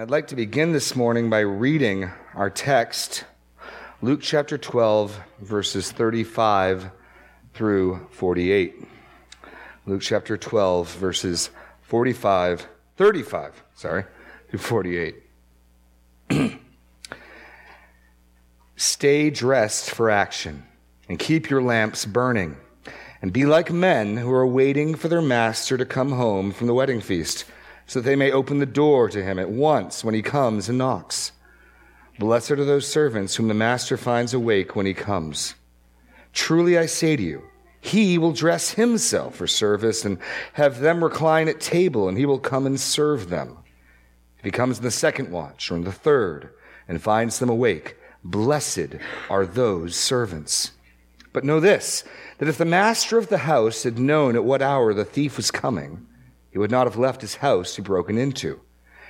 I'd like to begin this morning by reading our text, Luke chapter 12, verses 35 through 48. Luke chapter 12, verses 45, 35, sorry, through 48. Stay dressed for action and keep your lamps burning, and be like men who are waiting for their master to come home from the wedding feast so that they may open the door to him at once when he comes and knocks. Blessed are those servants whom the master finds awake when he comes. Truly I say to you, he will dress himself for service and have them recline at table, and he will come and serve them. If he comes in the second watch or in the third and finds them awake, blessed are those servants. But know this, that if the master of the house had known at what hour the thief was coming, he would not have left his house to be broken into.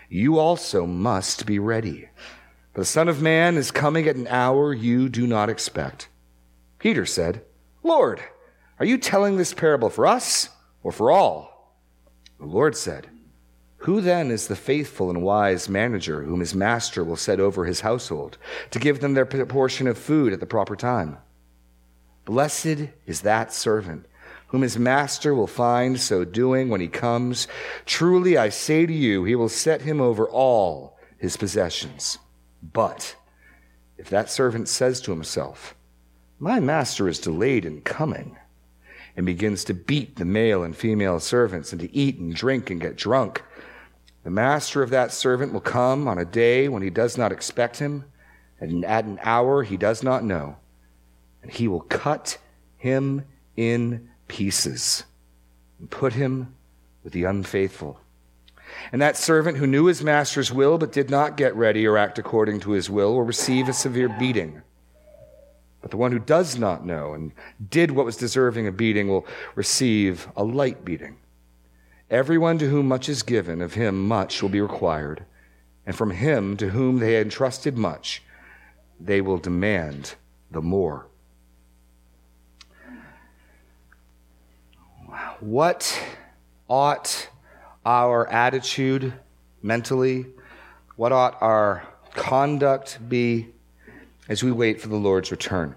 You also must be ready. For the Son of Man is coming at an hour you do not expect. Peter said, Lord, are you telling this parable for us or for all? The Lord said, Who then is the faithful and wise manager whom his master will set over his household to give them their portion of food at the proper time? Blessed is that servant whom his master will find so doing when he comes. Truly I say to you, he will set him over all his possessions. But if that servant says to himself, My master is delayed in coming, and begins to beat the male and female servants, and to eat and drink and get drunk, the master of that servant will come on a day when he does not expect him, and at an hour he does not know, and he will cut him in pieces and put him with the unfaithful. And that servant who knew his master's will but did not get ready or act according to his will will receive a severe beating. But the one who does not know and did what was deserving of beating will receive a light beating. Everyone to whom much is given, of him much will be required. And from him to whom they entrusted much, they will demand the more. What ought our attitude mentally, what ought our conduct be as we wait for the Lord's return?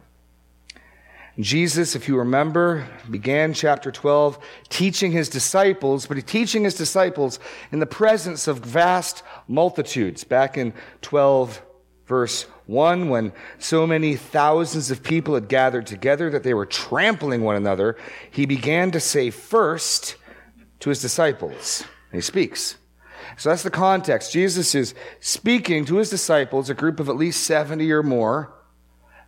Jesus, if you remember, began chapter 12 teaching his disciples, but he teaching his disciples in the presence of vast multitudes. Back in 12 verse 1, when so many thousands of people had gathered together that they were trampling one another, he began to say first to his disciples. And he speaks. So that's the context. Jesus is speaking to his disciples, a group of at least 70 or more,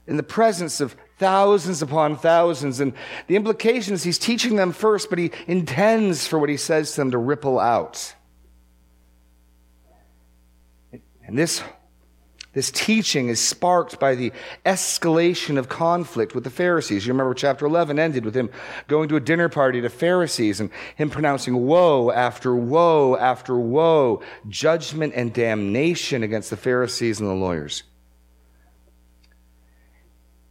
in the presence of thousands upon thousands. And the implication is he's teaching them first, but he intends for what he says to them to ripple out. And this this teaching is sparked by the escalation of conflict with the Pharisees. You remember chapter 11 ended with him going to a dinner party to Pharisees and him pronouncing woe after woe after woe, judgment and damnation against the Pharisees and the lawyers.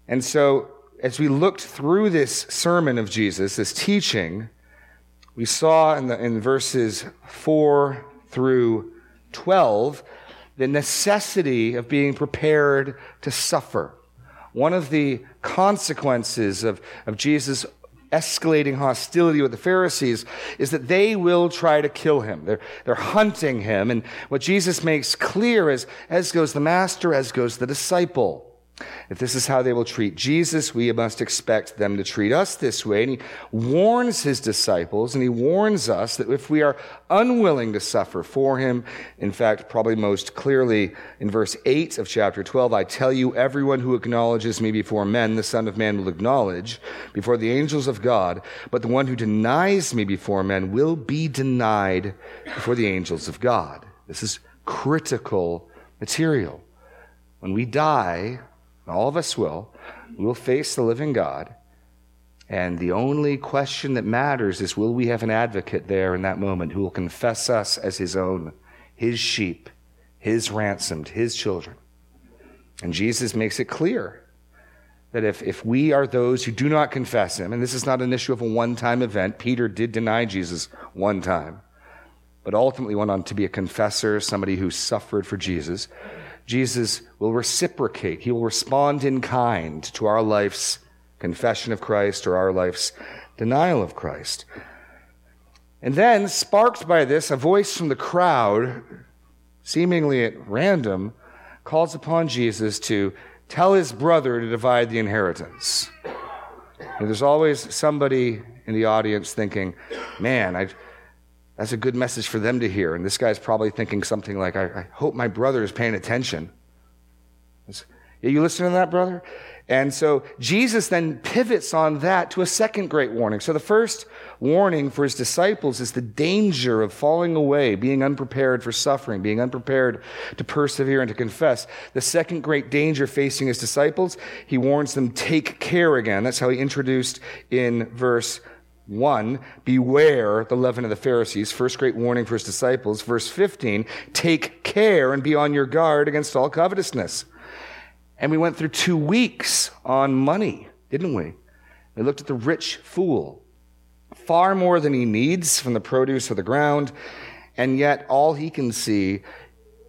And so, as we looked through this sermon of Jesus, this teaching, we saw in, the, in verses 4 through 12 the necessity of being prepared to suffer. One of the consequences of, of Jesus escalating hostility with the Pharisees is that they will try to kill him. They're, they're hunting him. And what Jesus makes clear is, as goes the master, as goes the disciple. If this is how they will treat Jesus, we must expect them to treat us this way. And he warns his disciples and he warns us that if we are unwilling to suffer for him, in fact, probably most clearly in verse 8 of chapter 12, I tell you, everyone who acknowledges me before men, the Son of Man will acknowledge before the angels of God, but the one who denies me before men will be denied before the angels of God. This is critical material. When we die, all of us will. We will face the living God. And the only question that matters is will we have an advocate there in that moment who will confess us as his own, his sheep, his ransomed, his children? And Jesus makes it clear that if, if we are those who do not confess him, and this is not an issue of a one time event, Peter did deny Jesus one time. but ultimately went on to be a confessor, somebody who suffered for Jesus, Jesus will reciprocate. He will respond in kind to our life's confession of Christ or our life's denial of Christ. And then, sparked by this, a voice from the crowd, seemingly at random, calls upon Jesus to tell his brother to divide the inheritance. And there's always somebody in the audience thinking, man, I've, that's a good message for them to hear. And this guy's probably thinking something like, I, I hope my brother is paying attention. Are you listening to that, brother? And so Jesus then pivots on that to a second great warning. So the first warning for his disciples is the danger of falling away, being unprepared for suffering, being unprepared to persevere and to confess. The second great danger facing his disciples, he warns them, take care again. That's how he introduced in verse 1, beware the leaven of the Pharisees. First great warning for his disciples. Verse 15, take care and be on your guard against all covetousness. And we went through two weeks on money, didn't we? We looked at the rich fool. Far more than he needs from the produce of the ground, and yet all he can see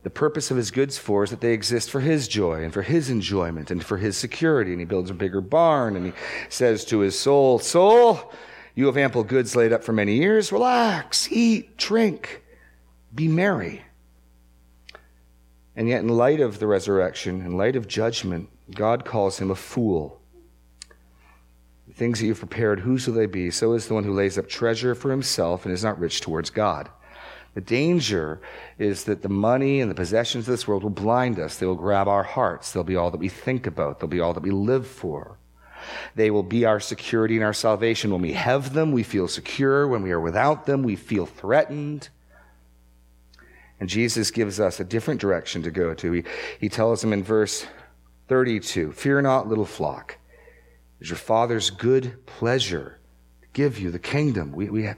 the purpose of his goods for is that they exist for his joy and for his enjoyment and for his security. And he builds a bigger barn and he says to his soul, Soul, you have ample goods laid up for many years. Relax, eat, drink, be merry. And yet, in light of the resurrection, in light of judgment, God calls him a fool. The things that you've prepared, whose will they be? So is the one who lays up treasure for himself and is not rich towards God. The danger is that the money and the possessions of this world will blind us. They will grab our hearts. They'll be all that we think about. They'll be all that we live for. They will be our security and our salvation. When we have them, we feel secure. When we are without them, we feel threatened. And Jesus gives us a different direction to go to. He, he tells them in verse 32 Fear not, little flock. It is your Father's good pleasure to give you the kingdom. We, we,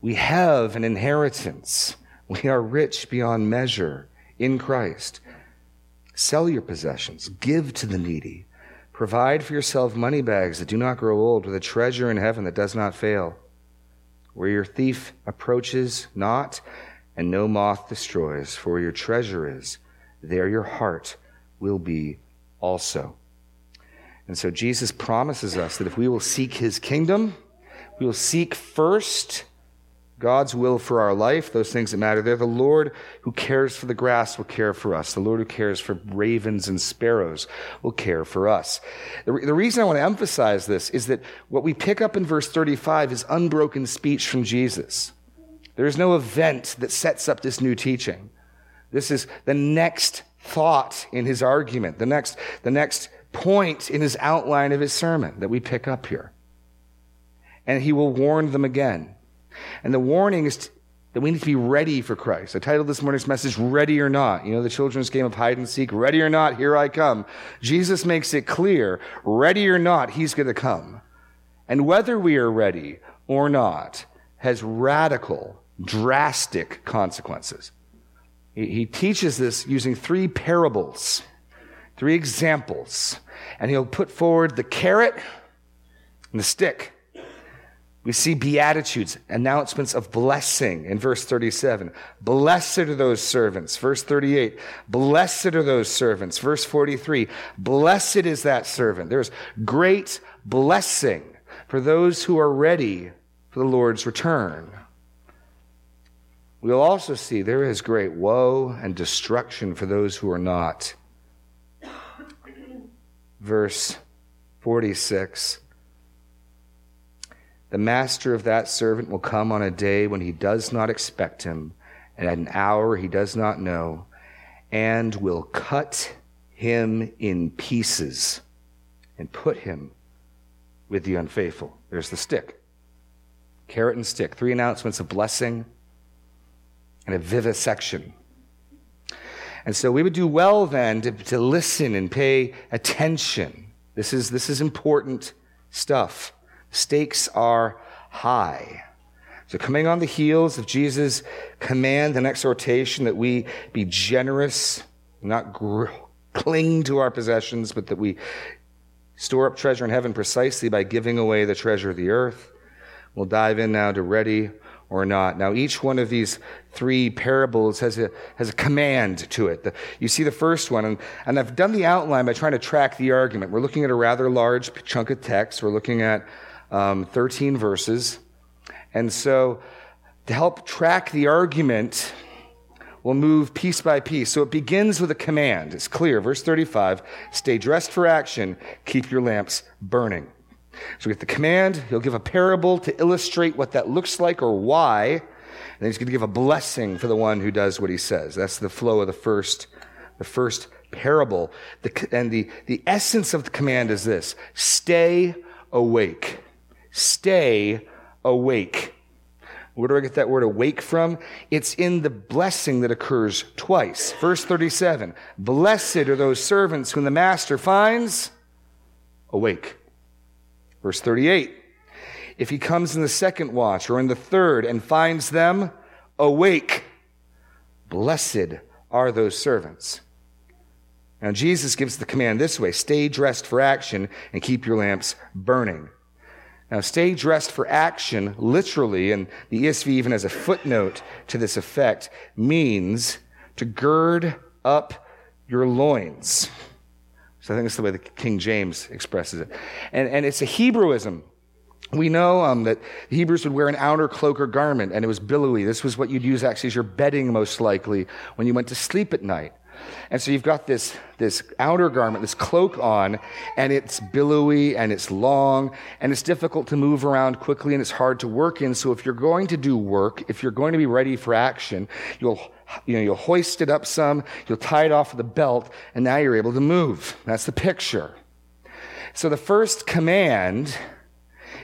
we have an inheritance. We are rich beyond measure in Christ. Sell your possessions, give to the needy. Provide for yourself money bags that do not grow old, with a treasure in heaven that does not fail, where your thief approaches not and no moth destroys, for where your treasure is, there your heart will be also. And so Jesus promises us that if we will seek his kingdom, we will seek first God's will for our life, those things that matter. There, the Lord who cares for the grass will care for us. The Lord who cares for ravens and sparrows will care for us. The, re- the reason I want to emphasize this is that what we pick up in verse 35 is unbroken speech from Jesus. There is no event that sets up this new teaching. This is the next thought in his argument, the next, the next point in his outline of his sermon that we pick up here. And he will warn them again. And the warning is that we need to be ready for Christ. I titled this morning's message, Ready or Not. You know, the children's game of hide and seek, ready or not, here I come. Jesus makes it clear, ready or not, he's going to come. And whether we are ready or not has radical drastic consequences. He, he teaches this using three parables, three examples, and he'll put forward the carrot and the stick. We see beatitudes, announcements of blessing in verse 37. Blessed are those servants. Verse 38. Blessed are those servants. Verse 43. Blessed is that servant. There's great blessing for those who are ready for the Lord's return we'll also see there is great woe and destruction for those who are not. Verse 46 The master of that servant will come on a day when he does not expect him, and at an hour he does not know, and will cut him in pieces and put him with the unfaithful. There's the stick. Carrot and stick. Three announcements of blessing and a vivisection. And so we would do well then to, to listen and pay attention. This is, this is important stuff. Stakes are high. So, coming on the heels of Jesus' command and exhortation that we be generous, not gr- cling to our possessions, but that we store up treasure in heaven precisely by giving away the treasure of the earth, we'll dive in now to ready or not. Now, each one of these three parables has a, has a command to it. The, you see the first one, and, and I've done the outline by trying to track the argument. We're looking at a rather large chunk of text. We're looking at um, 13 verses. And so, to help track the argument, we'll move piece by piece. So it begins with a command. It's clear. Verse 35 stay dressed for action, keep your lamps burning. So we get the command. He'll give a parable to illustrate what that looks like or why. And then he's going to give a blessing for the one who does what he says. That's the flow of the first, the first parable. The, and the, the essence of the command is this stay awake. Stay awake. Where do I get that word awake from? It's in the blessing that occurs twice. Verse 37 Blessed are those servants whom the master finds awake. Verse 38 If he comes in the second watch or in the third and finds them awake, blessed are those servants. Now, Jesus gives the command this way stay dressed for action and keep your lamps burning. Now, stay dressed for action, literally, and the ESV even has a footnote to this effect, means to gird up your loins. So I think that's the way the King James expresses it. And, and it's a Hebrewism. We know um, that the Hebrews would wear an outer cloak or garment, and it was billowy. This was what you'd use actually as your bedding, most likely, when you went to sleep at night. And so you've got this, this outer garment, this cloak on, and it's billowy and it's long and it's difficult to move around quickly and it's hard to work in. So if you're going to do work, if you're going to be ready for action, you'll you know, you'll hoist it up some, you'll tie it off with a belt, and now you're able to move. That's the picture. So the first command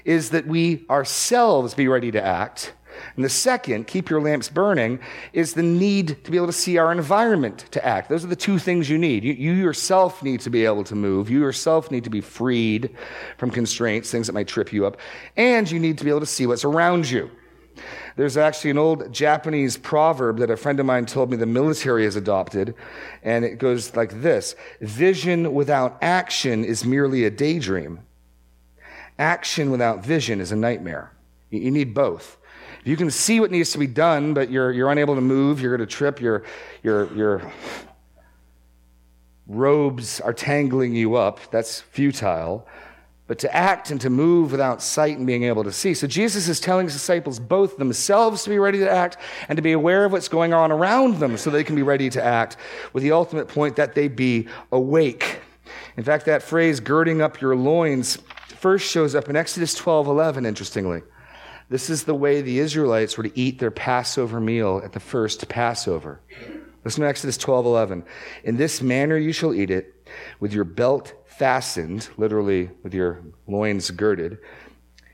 is that we ourselves be ready to act. And the second, keep your lamps burning, is the need to be able to see our environment to act. Those are the two things you need. You, you, yourself need to be able to move. You yourself need to be freed from constraints, things that might trip you up. And you need to be able to see what's around you. There's actually an old Japanese proverb that a friend of mine told me the military has adopted, and it goes like this Vision without action is merely a daydream. Action without vision is a nightmare. You need both. If you can see what needs to be done, but you're, you're unable to move, you're going to trip, your, your, your robes are tangling you up, that's futile but to act and to move without sight and being able to see. So Jesus is telling his disciples both themselves to be ready to act and to be aware of what's going on around them so they can be ready to act, with the ultimate point that they be awake. In fact, that phrase, girding up your loins, first shows up in Exodus 12 11, interestingly. This is the way the Israelites were to eat their Passover meal at the first Passover. Listen to Exodus 12 11. In this manner you shall eat it, with your belt fastened, literally with your loins girded,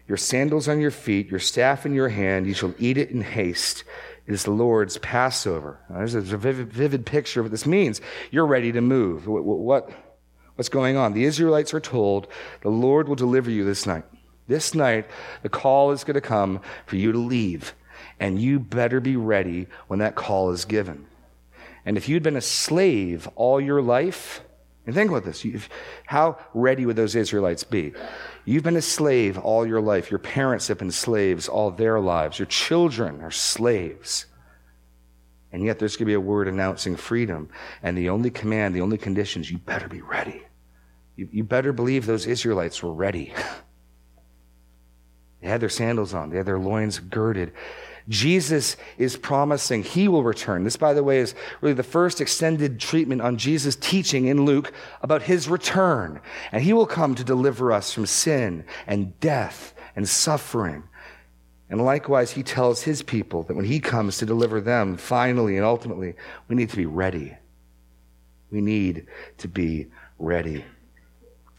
your sandals on your feet, your staff in your hand, you shall eat it in haste. It is the Lord's Passover. Now, there's a vivid, vivid, picture of what this means. You're ready to move. What, what, what's going on? The Israelites are told, the Lord will deliver you this night. This night, the call is going to come for you to leave, and you better be ready when that call is given. And if you'd been a slave all your life, and think about this. How ready would those Israelites be? You've been a slave all your life. Your parents have been slaves all their lives. Your children are slaves. And yet there's going to be a word announcing freedom. And the only command, the only conditions, you better be ready. You, you better believe those Israelites were ready. they had their sandals on, they had their loins girded. Jesus is promising he will return. This, by the way, is really the first extended treatment on Jesus' teaching in Luke about his return. And he will come to deliver us from sin and death and suffering. And likewise, he tells his people that when he comes to deliver them, finally and ultimately, we need to be ready. We need to be ready.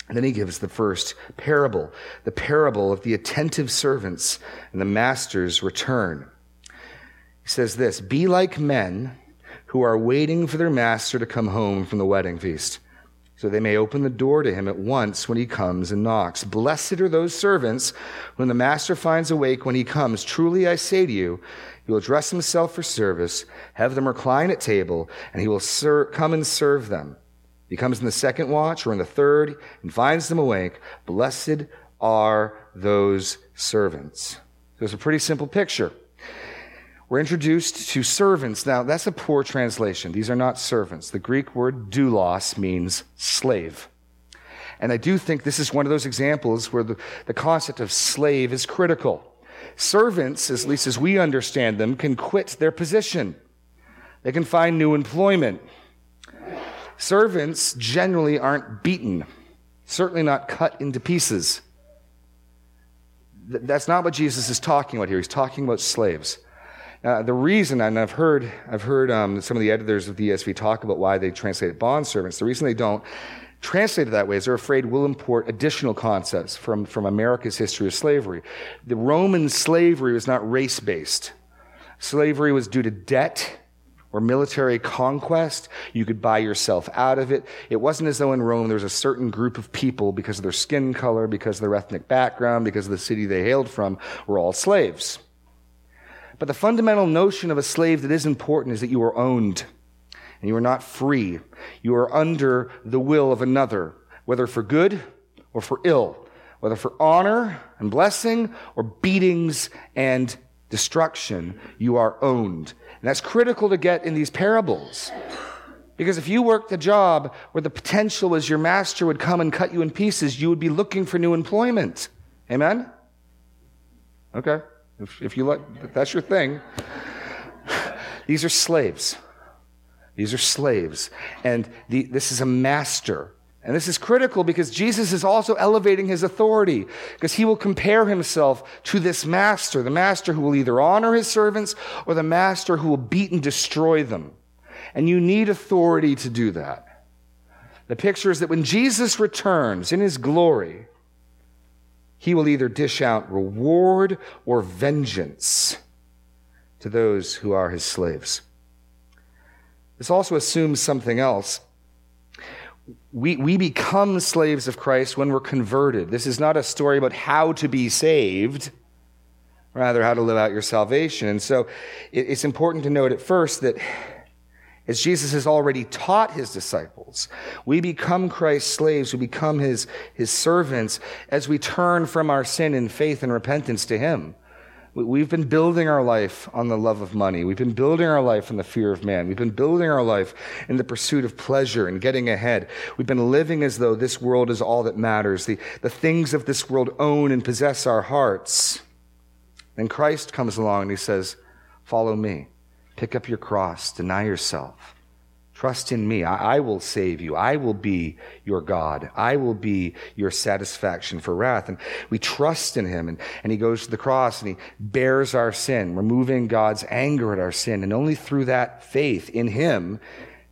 And then he gives the first parable, the parable of the attentive servants and the master's return. He says this Be like men who are waiting for their master to come home from the wedding feast, so they may open the door to him at once when he comes and knocks. Blessed are those servants when the master finds awake when he comes. Truly I say to you, he will dress himself for service, have them recline at table, and he will ser- come and serve them. He comes in the second watch or in the third and finds them awake. Blessed are those servants. So it's a pretty simple picture. We're introduced to servants. Now, that's a poor translation. These are not servants. The Greek word doulos means slave. And I do think this is one of those examples where the, the concept of slave is critical. Servants, at least as we understand them, can quit their position. They can find new employment. Servants generally aren't beaten, certainly not cut into pieces. That's not what Jesus is talking about here. He's talking about slaves. Uh, the reason, and I've heard, I've heard um, some of the editors of the ESV talk about why they translate bond servants. The reason they don't translate it that way is they're afraid we'll import additional concepts from, from America's history of slavery. The Roman slavery was not race based. Slavery was due to debt or military conquest. You could buy yourself out of it. It wasn't as though in Rome there was a certain group of people because of their skin color, because of their ethnic background, because of the city they hailed from, were all slaves. But the fundamental notion of a slave that is important is that you are owned and you are not free. You are under the will of another, whether for good or for ill, whether for honor and blessing or beatings and destruction. You are owned. And that's critical to get in these parables. Because if you worked a job where the potential is your master would come and cut you in pieces, you would be looking for new employment. Amen? Okay. If, if you like, if that's your thing. These are slaves. These are slaves. And the, this is a master. And this is critical because Jesus is also elevating his authority because he will compare himself to this master, the master who will either honor his servants or the master who will beat and destroy them. And you need authority to do that. The picture is that when Jesus returns in his glory, he will either dish out reward or vengeance to those who are his slaves. This also assumes something else. We, we become slaves of Christ when we're converted. This is not a story about how to be saved, rather, how to live out your salvation. And so it, it's important to note at first that as Jesus has already taught his disciples, we become Christ's slaves, we become his, his servants as we turn from our sin in faith and repentance to him. We've been building our life on the love of money. We've been building our life on the fear of man. We've been building our life in the pursuit of pleasure and getting ahead. We've been living as though this world is all that matters. The, the things of this world own and possess our hearts. Then Christ comes along and he says, Follow me. Pick up your cross, deny yourself. Trust in me. I, I, will save you. I will be your God. I will be your satisfaction for wrath. And we trust in him. And, and he goes to the cross and he bears our sin, removing God's anger at our sin. And only through that faith in him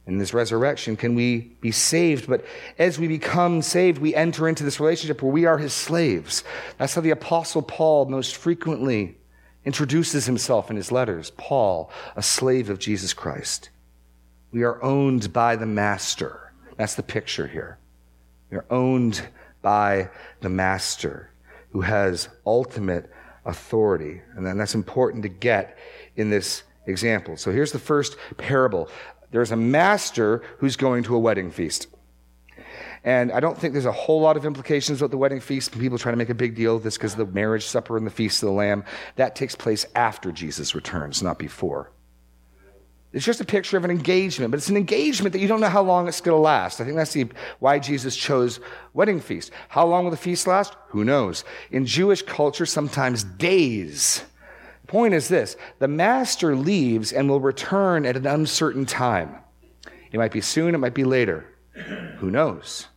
in this resurrection can we be saved. But as we become saved, we enter into this relationship where we are his slaves. That's how the apostle Paul most frequently introduces himself in his letters. Paul, a slave of Jesus Christ. We are owned by the master. That's the picture here. We are owned by the master who has ultimate authority. And then that's important to get in this example. So here's the first parable. There's a master who's going to a wedding feast. And I don't think there's a whole lot of implications about the wedding feast. People try to make a big deal of this because the marriage supper and the feast of the Lamb. That takes place after Jesus returns, not before. It's just a picture of an engagement, but it's an engagement that you don't know how long it's going to last. I think that's the, why Jesus chose wedding feast. How long will the feast last? Who knows? In Jewish culture, sometimes days. The point is this the master leaves and will return at an uncertain time. It might be soon, it might be later. Who knows?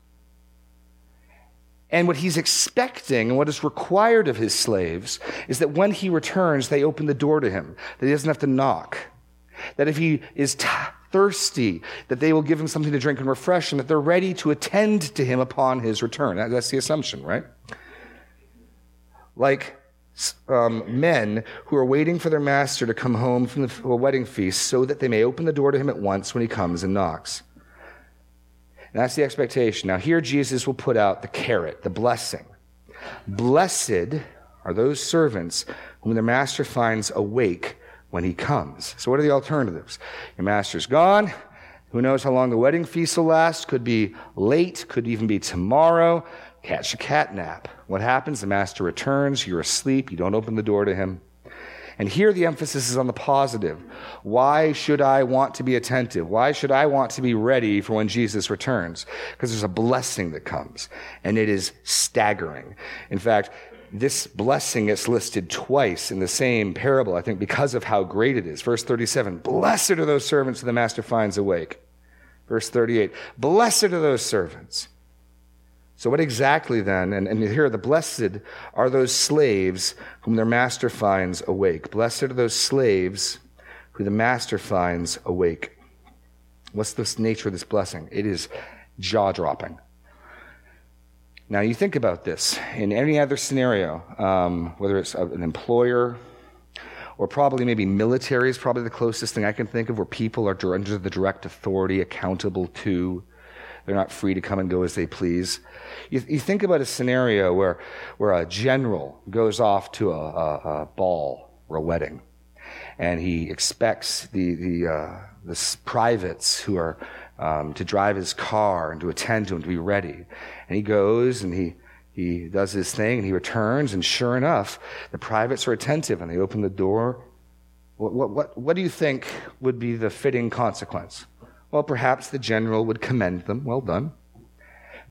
And what he's expecting and what is required of his slaves is that when he returns, they open the door to him, that he doesn't have to knock that if he is t- thirsty, that they will give him something to drink and refresh him, that they're ready to attend to him upon his return. That, that's the assumption, right? Like um, men who are waiting for their master to come home from the wedding feast so that they may open the door to him at once when he comes and knocks. And that's the expectation. Now, here Jesus will put out the carrot, the blessing. Blessed are those servants whom their master finds awake when he comes. So, what are the alternatives? Your master's gone. Who knows how long the wedding feast will last? Could be late, could even be tomorrow. Catch a cat nap. What happens? The master returns, you're asleep, you don't open the door to him. And here the emphasis is on the positive. Why should I want to be attentive? Why should I want to be ready for when Jesus returns? Because there's a blessing that comes, and it is staggering. In fact, this blessing is listed twice in the same parable, I think, because of how great it is. Verse 37 Blessed are those servants who the master finds awake. Verse 38 Blessed are those servants. So, what exactly then? And, and here, the blessed are those slaves whom their master finds awake. Blessed are those slaves who the master finds awake. What's the nature of this blessing? It is jaw dropping. Now, you think about this in any other scenario, um, whether it's an employer or probably maybe military is probably the closest thing I can think of where people are under the direct authority, accountable to. They're not free to come and go as they please. You, you think about a scenario where, where a general goes off to a, a, a ball or a wedding, and he expects the, the, uh, the privates who are um, to drive his car and to attend to him, to be ready. And he goes and he, he does his thing and he returns, and sure enough, the privates are attentive and they open the door. What, what, what, what do you think would be the fitting consequence? Well, perhaps the general would commend them. Well done.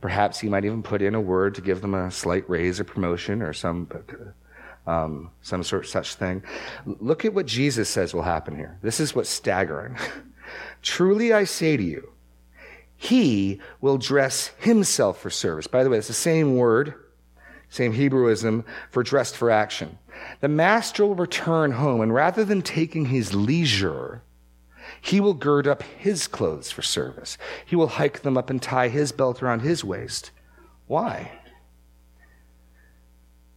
Perhaps he might even put in a word to give them a slight raise or promotion or some, um, some sort such thing. Look at what Jesus says will happen here. This is what's staggering. Truly I say to you, he will dress himself for service. By the way, it's the same word, same Hebrewism for dressed for action. The master will return home, and rather than taking his leisure, he will gird up his clothes for service. He will hike them up and tie his belt around his waist. Why?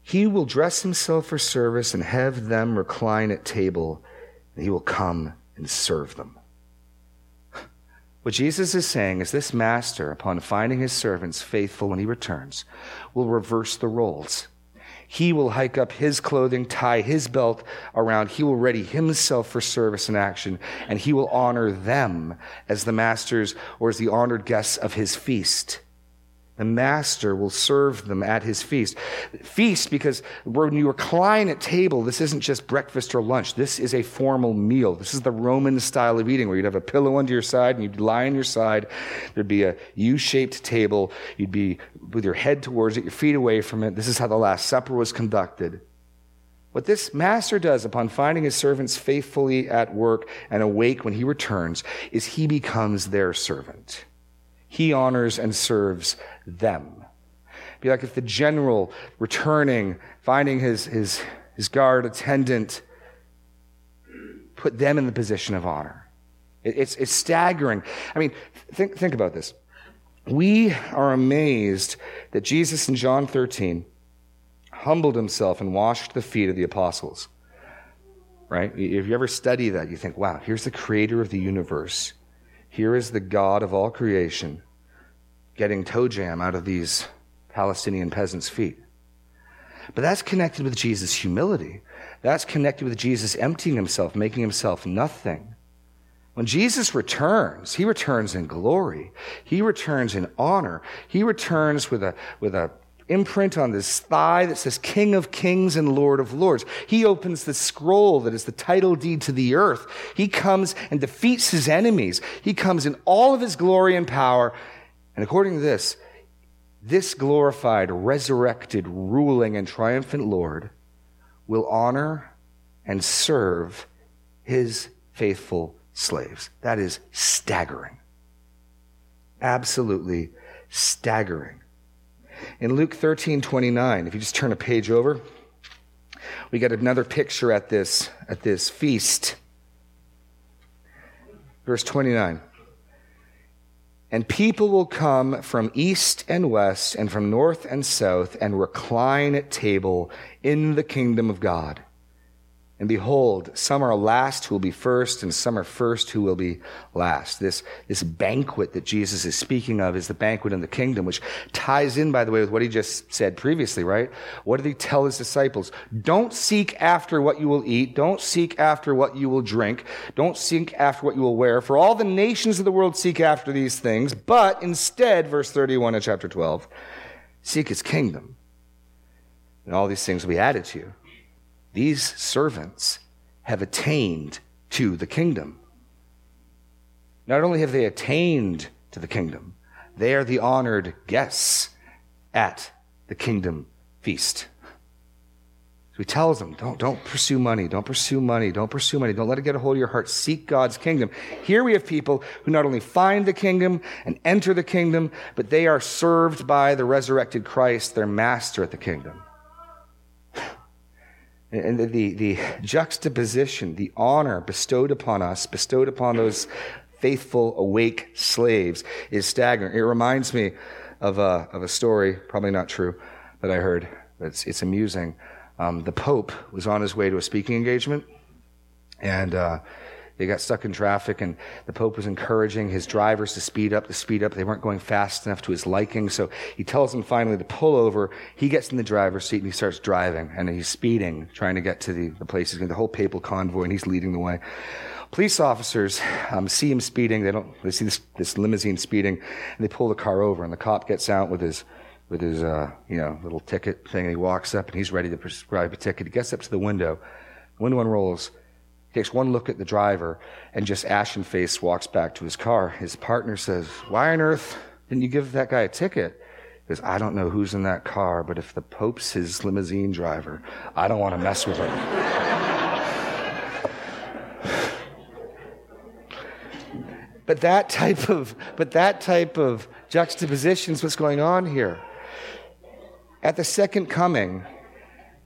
He will dress himself for service and have them recline at table, and he will come and serve them. What Jesus is saying is this master, upon finding his servants faithful when he returns, will reverse the roles. He will hike up his clothing, tie his belt around. He will ready himself for service and action, and he will honor them as the masters or as the honored guests of his feast. The master will serve them at his feast. Feast because when you recline at table, this isn't just breakfast or lunch. This is a formal meal. This is the Roman style of eating where you'd have a pillow under your side and you'd lie on your side. There'd be a U-shaped table. You'd be with your head towards it, your feet away from it. This is how the Last Supper was conducted. What this master does upon finding his servants faithfully at work and awake when he returns is he becomes their servant he honors and serves them. Be like if the general returning, finding his, his, his guard attendant, put them in the position of honor. It, it's, it's staggering. I mean, think, think about this. We are amazed that Jesus in John 13 humbled himself and washed the feet of the apostles. Right? If you ever study that, you think, wow, here's the creator of the universe here is the God of all creation getting toe jam out of these Palestinian peasants' feet. But that's connected with Jesus' humility. That's connected with Jesus emptying himself, making himself nothing. When Jesus returns, he returns in glory. He returns in honor. He returns with a, with a imprint on this thigh that says King of Kings and Lord of Lords. He opens the scroll that is the title deed to the earth. He comes and defeats his enemies. He comes in all of his glory and power. And according to this, this glorified, resurrected, ruling, and triumphant Lord will honor and serve his faithful slaves. That is staggering. Absolutely staggering. In Luke 13 29, if you just turn a page over, we get another picture at this, at this feast. Verse 29. And people will come from east and west and from north and south and recline at table in the kingdom of God. And behold, some are last who will be first, and some are first who will be last. This, this banquet that Jesus is speaking of is the banquet in the kingdom, which ties in, by the way, with what he just said previously, right? What did he tell his disciples? Don't seek after what you will eat. Don't seek after what you will drink. Don't seek after what you will wear. For all the nations of the world seek after these things, but instead, verse 31 of chapter 12, seek his kingdom. And all these things will be added to you. These servants have attained to the kingdom. Not only have they attained to the kingdom, they are the honored guests at the kingdom feast. So he tells them, don't, don't pursue money, don't pursue money, don't pursue money, don't let it get a hold of your heart. Seek God's kingdom. Here we have people who not only find the kingdom and enter the kingdom, but they are served by the resurrected Christ, their master at the kingdom. And the, the, juxtaposition, the honor bestowed upon us, bestowed upon those faithful, awake slaves is staggering. It reminds me of a, of a story, probably not true, that I heard. It's, it's amusing. Um, the Pope was on his way to a speaking engagement, and uh, they got stuck in traffic, and the Pope was encouraging his drivers to speed up, to speed up. They weren't going fast enough to his liking, so he tells them finally to pull over. He gets in the driver's seat and he starts driving, and he's speeding, trying to get to the, the place. He's going to the whole papal convoy, and he's leading the way. Police officers um, see him speeding. They don't. They see this, this limousine speeding, and they pull the car over. And the cop gets out with his with his uh, you know little ticket thing. And he walks up, and he's ready to prescribe a ticket. He gets up to the window. Window unrolls. Takes one look at the driver and just ashen face walks back to his car. His partner says, Why on earth didn't you give that guy a ticket? He goes, I don't know who's in that car, but if the Pope's his limousine driver, I don't want to mess with him. but that type of but that type of juxtaposition is what's going on here. At the second coming,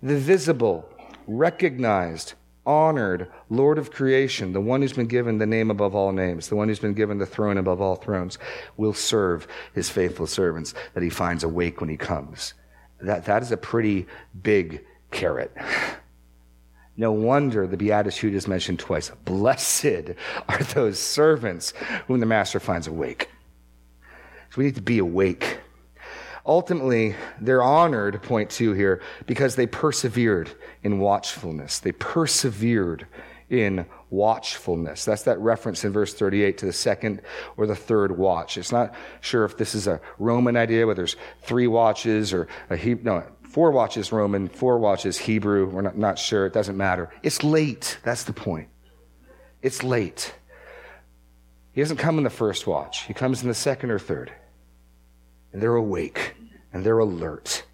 the visible, recognized, honored Lord of creation, the one who's been given the name above all names, the one who's been given the throne above all thrones, will serve his faithful servants that he finds awake when he comes. That, that is a pretty big carrot. No wonder the Beatitude is mentioned twice. Blessed are those servants whom the master finds awake. So we need to be awake. Ultimately, they're honored, point two here, because they persevered in watchfulness. They persevered in watchfulness. That's that reference in verse 38 to the second or the third watch. It's not sure if this is a Roman idea, whether there's three watches or a Hebrew, no, four watches Roman, four watches Hebrew. We're not, not sure. It doesn't matter. It's late. That's the point. It's late. He doesn't come in the first watch. He comes in the second or third and they're awake and they're alert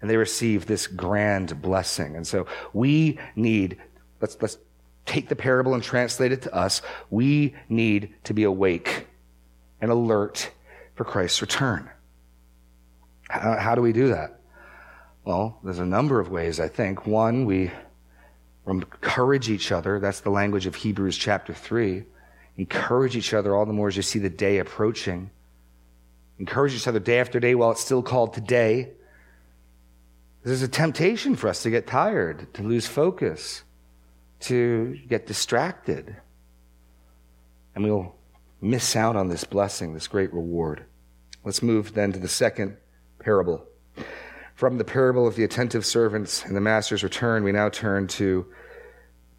and they receive this grand blessing. And so we need, let's, let's take the parable and translate it to us. We need to be awake and alert for Christ's return. How, how do we do that? Well, there's a number of ways, I think. One, we encourage each other. That's the language of Hebrews chapter 3. Encourage each other all the more as you see the day approaching. Encourage each other day after day while it's still called today. There's a temptation for us to get tired, to lose focus, to get distracted. And we'll miss out on this blessing, this great reward. Let's move then to the second parable. From the parable of the attentive servants and the master's return, we now turn to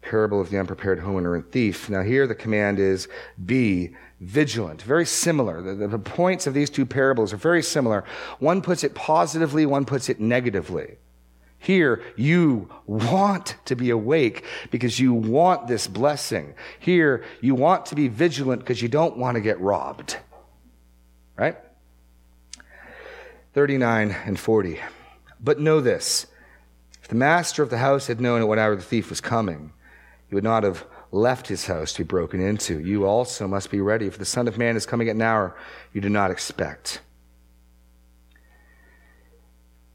parable of the unprepared homeowner and thief. Now here the command is be vigilant. Very similar. The, the, points of these two parables are very similar. One puts it positively, one puts it negatively. Here, you want to be awake because you want this blessing. Here, you want to be vigilant because you don't want to get robbed. Right? 39 and 40. But know this if the master of the house had known at what hour the thief was coming, he would not have left his house to be broken into. You also must be ready, for the Son of Man is coming at an hour you do not expect.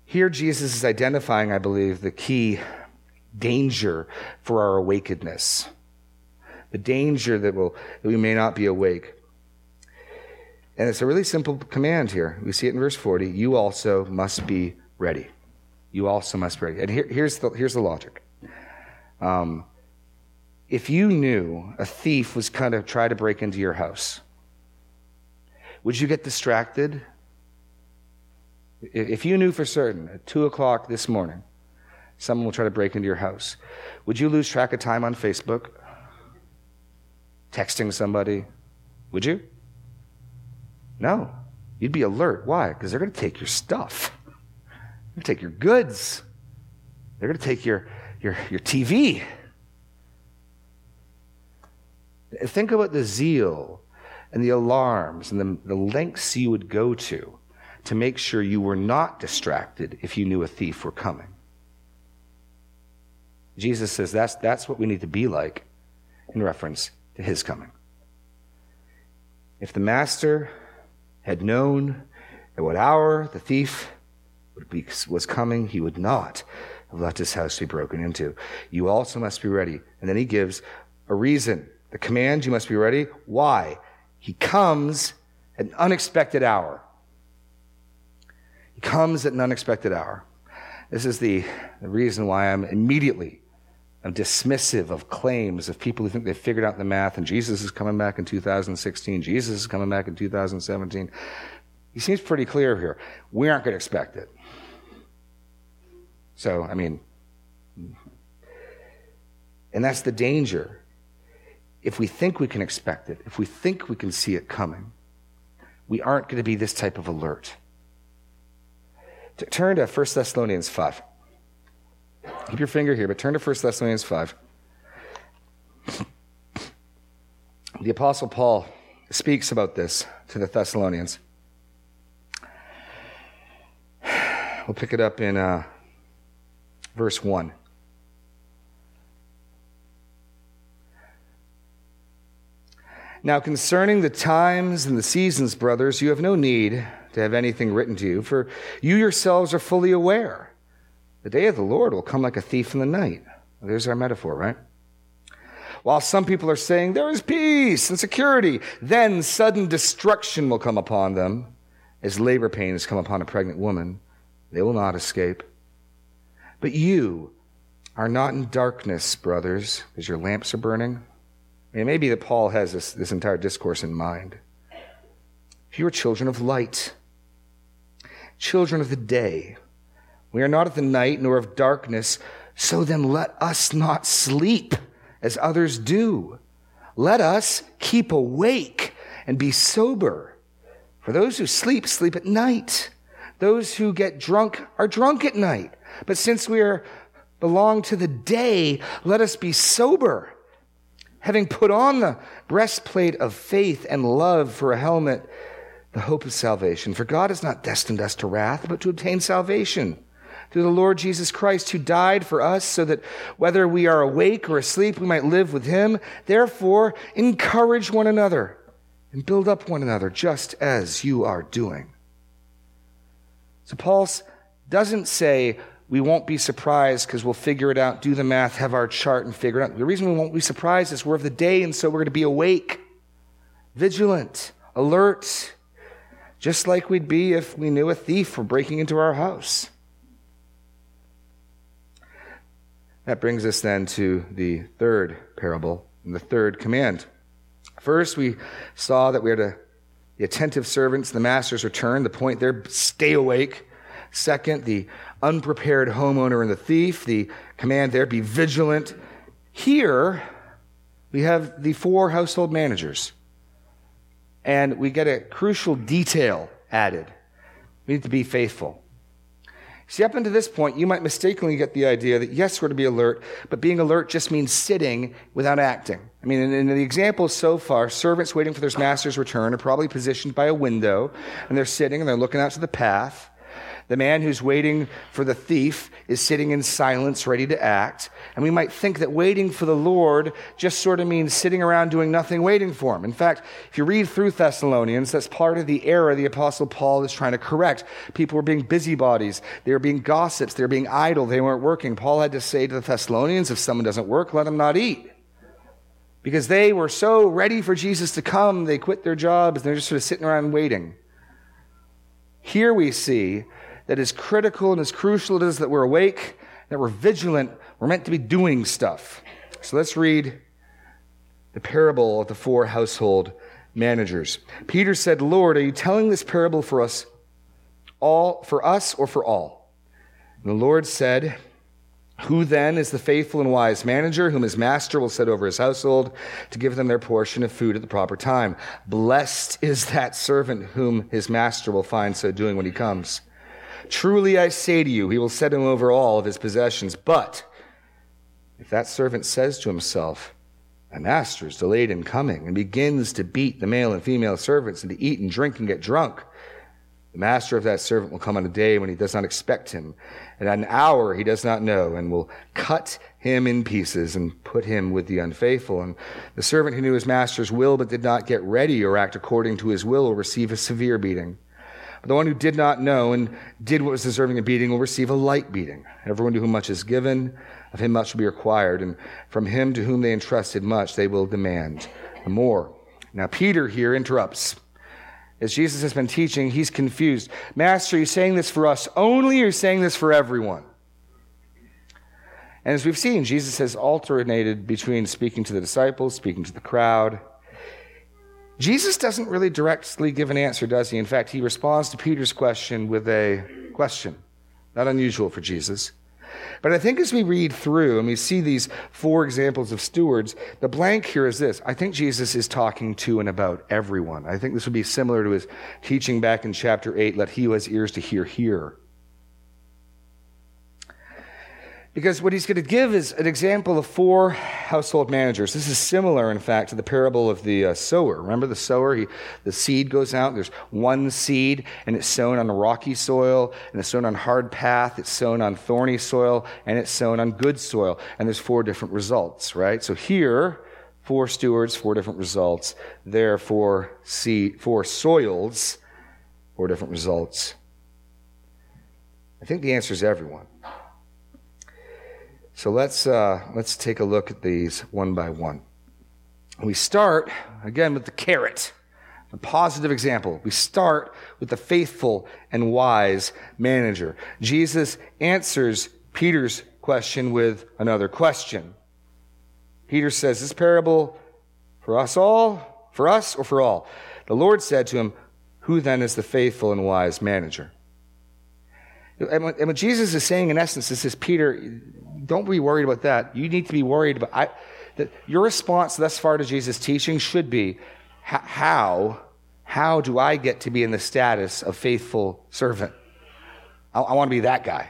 Here, Jesus is identifying, I believe, the key danger for our awakenedness, the danger that, will, that we may not be awake. And it's a really simple command here. We see it in verse 40. You also must be ready. You also must be ready. And here, here's, the, here's the logic. Um, if you knew a thief was kind of try to break into your house, would you get distracted? If you knew for certain at 2 o'clock this morning, someone will try to break into your house, would you lose track of time on Facebook? Texting somebody? Would you? No. You'd be alert. Why? Because they're going to take your stuff. They're going to take your goods. They're going to take your, your, your TV. Think about the zeal and the alarms and the, the lengths you would go to to make sure you were not distracted if you knew a thief were coming. Jesus says that's, that's what we need to be like in reference to his coming. If the master had known at what hour the thief be, was coming, he would not have let his house be broken into. You also must be ready. And then he gives a reason. The command, you must be ready. Why? He comes at an unexpected hour. He comes at an unexpected hour. This is the, the reason why I'm immediately I'm dismissive of claims of people who think they've figured out the math and Jesus is coming back in 2016, Jesus is coming back in 2017. He seems pretty clear here. We aren't going to expect it. So, I mean, and that's the danger. If we think we can expect it, if we think we can see it coming, we aren't going to be this type of alert. Turn to 1 Thessalonians 5. Keep your finger here, but turn to 1 Thessalonians 5. The Apostle Paul speaks about this to the Thessalonians. We'll pick it up in uh, verse 1. Now, concerning the times and the seasons, brothers, you have no need to have anything written to you, for you yourselves are fully aware. The day of the Lord will come like a thief in the night. There's our metaphor, right? While some people are saying there is peace and security, then sudden destruction will come upon them as labor pains come upon a pregnant woman. They will not escape. But you are not in darkness, brothers, as your lamps are burning. It may be that Paul has this, this entire discourse in mind. You are children of light, children of the day. We are not of the night nor of darkness, so then let us not sleep as others do. Let us keep awake and be sober. For those who sleep, sleep at night. Those who get drunk are drunk at night. But since we are belong to the day, let us be sober, having put on the breastplate of faith and love for a helmet, the hope of salvation. For God has not destined us to wrath, but to obtain salvation through the Lord Jesus Christ, who died for us, so that whether we are awake or asleep, we might live with him. Therefore, encourage one another and build up one another, just as you are doing. So, Paul doesn't say, we won't be surprised because we'll figure it out, do the math, have our chart, and figure it out. The reason we won't be surprised is we're of the day, and so we're going to be awake, vigilant, alert, just like we'd be if we knew a thief were breaking into our house. That brings us then to the third parable and the third command. First, we saw that we are to the attentive servants, the master's return. The point there, stay awake. Second, the unprepared homeowner and the thief. The command there, be vigilant. Here, we have the four household managers. And we get a crucial detail added. We need to be faithful. See, up until this point, you might mistakenly get the idea that yes, we're to be alert, but being alert just means sitting without acting. I mean, in, in the examples so far, servants waiting for their master's return are probably positioned by a window, and they're sitting and they're looking out to the path. The man who's waiting for the thief is sitting in silence, ready to act. And we might think that waiting for the Lord just sort of means sitting around doing nothing, waiting for him. In fact, if you read through Thessalonians, that's part of the error the Apostle Paul is trying to correct. People were being busybodies. They were being gossips. They were being idle. They weren't working. Paul had to say to the Thessalonians, if someone doesn't work, let him not eat. Because they were so ready for Jesus to come, they quit their jobs and they're just sort of sitting around waiting. Here we see that is critical and as crucial it is that we're awake, that we're vigilant, we're meant to be doing stuff. So let's read the parable of the four household managers. Peter said, Lord, are you telling this parable for us all, for us or for all? And the Lord said, who then is the faithful and wise manager whom his master will set over his household to give them their portion of food at the proper time? Blessed is that servant whom his master will find so doing when he comes. Truly I say to you, he will set him over all of his possessions. But if that servant says to himself, My master is delayed in coming and begins to beat the male and female servants and to eat and drink and get drunk. The master of that servant will come on a day when he does not expect him, and at an hour he does not know, and will cut him in pieces and put him with the unfaithful. And the servant who knew his master's will but did not get ready or act according to his will will receive a severe beating. The one who did not know and did what was deserving of beating will receive a light beating. Everyone to whom much is given, of him much will be required, and from him to whom they entrusted much, they will demand more. Now, Peter here interrupts as Jesus has been teaching, he's confused. Master, are you saying this for us only, or are you saying this for everyone? And as we've seen, Jesus has alternated between speaking to the disciples, speaking to the crowd. Jesus doesn't really directly give an answer, does he? In fact, he responds to Peter's question with a question. Not unusual for Jesus. But I think as we read through and we see these four examples of stewards, the blank here is this. I think Jesus is talking to and about everyone. I think this would be similar to his teaching back in chapter 8 let he who has ears to hear, hear. Because what he's going to give is an example of four household managers. This is similar, in fact, to the parable of the uh, sower. Remember the sower? He, the seed goes out. There's one seed, and it's sown on rocky soil, and it's sown on hard path. It's sown on thorny soil, and it's sown on good soil. And there's four different results, right? So here, four stewards, four different results. There, four seed, four soils, four different results. I think the answer is everyone. So let's, uh, let's take a look at these one by one. We start, again, with the carrot, a positive example. We start with the faithful and wise manager. Jesus answers Peter's question with another question. Peter says, This parable for us all, for us or for all? The Lord said to him, Who then is the faithful and wise manager? And what, and what Jesus is saying, in essence, is this Peter, don't be worried about that. You need to be worried about I, that your response thus far to Jesus' teaching should be how, how do I get to be in the status of faithful servant? I, I want to be that guy.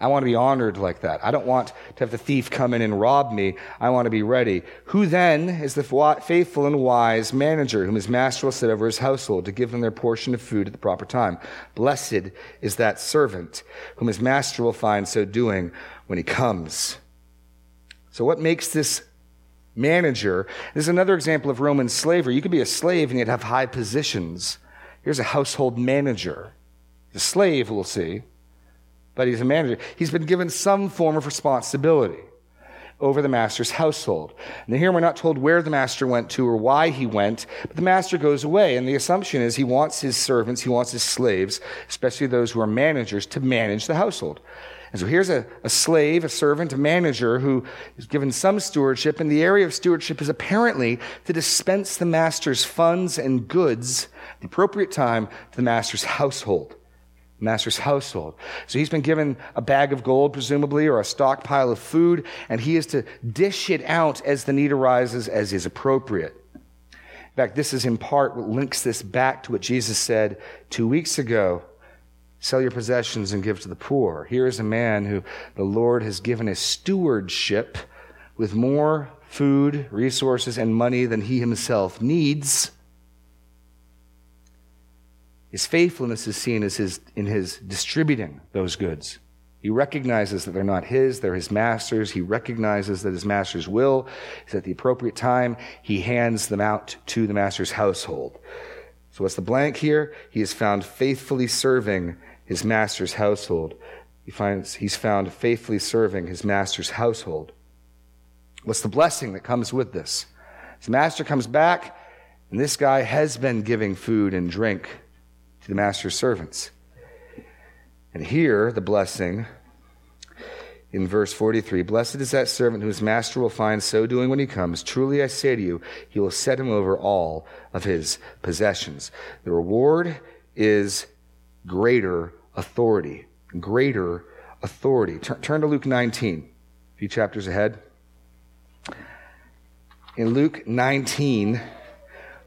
I want to be honored like that. I don't want to have the thief come in and rob me. I want to be ready. Who then is the faithful and wise manager whom his master will set over his household to give them their portion of food at the proper time? Blessed is that servant whom his master will find so doing when he comes. So, what makes this manager? This is another example of Roman slavery. You could be a slave and yet have high positions. Here's a household manager. The slave, we'll see, but he's a manager. He's been given some form of responsibility over the master's household. And here we're not told where the master went to or why he went, but the master goes away. And the assumption is he wants his servants, he wants his slaves, especially those who are managers, to manage the household. And so here's a, a slave, a servant, a manager who is given some stewardship, and the area of stewardship is apparently to dispense the master's funds and goods at the appropriate time to the master's household. Master's household. So he's been given a bag of gold, presumably, or a stockpile of food, and he is to dish it out as the need arises, as is appropriate. In fact, this is in part what links this back to what Jesus said two weeks ago Sell your possessions and give to the poor. Here is a man who the Lord has given a stewardship with more food, resources, and money than he himself needs. His faithfulness is seen as his, in his distributing those goods. He recognizes that they're not his, they're his master's. He recognizes that his master's will is at the appropriate time, he hands them out to the master's household. So, what's the blank here? He is found faithfully serving his master's household. He finds he's found faithfully serving his master's household. What's the blessing that comes with this? His master comes back, and this guy has been giving food and drink to the master's servants. And here, the blessing in verse 43 Blessed is that servant whose master will find so doing when he comes. Truly I say to you, he will set him over all of his possessions. The reward is greater authority. Greater authority. Turn, to Luke 19, a few chapters ahead. In Luke 19,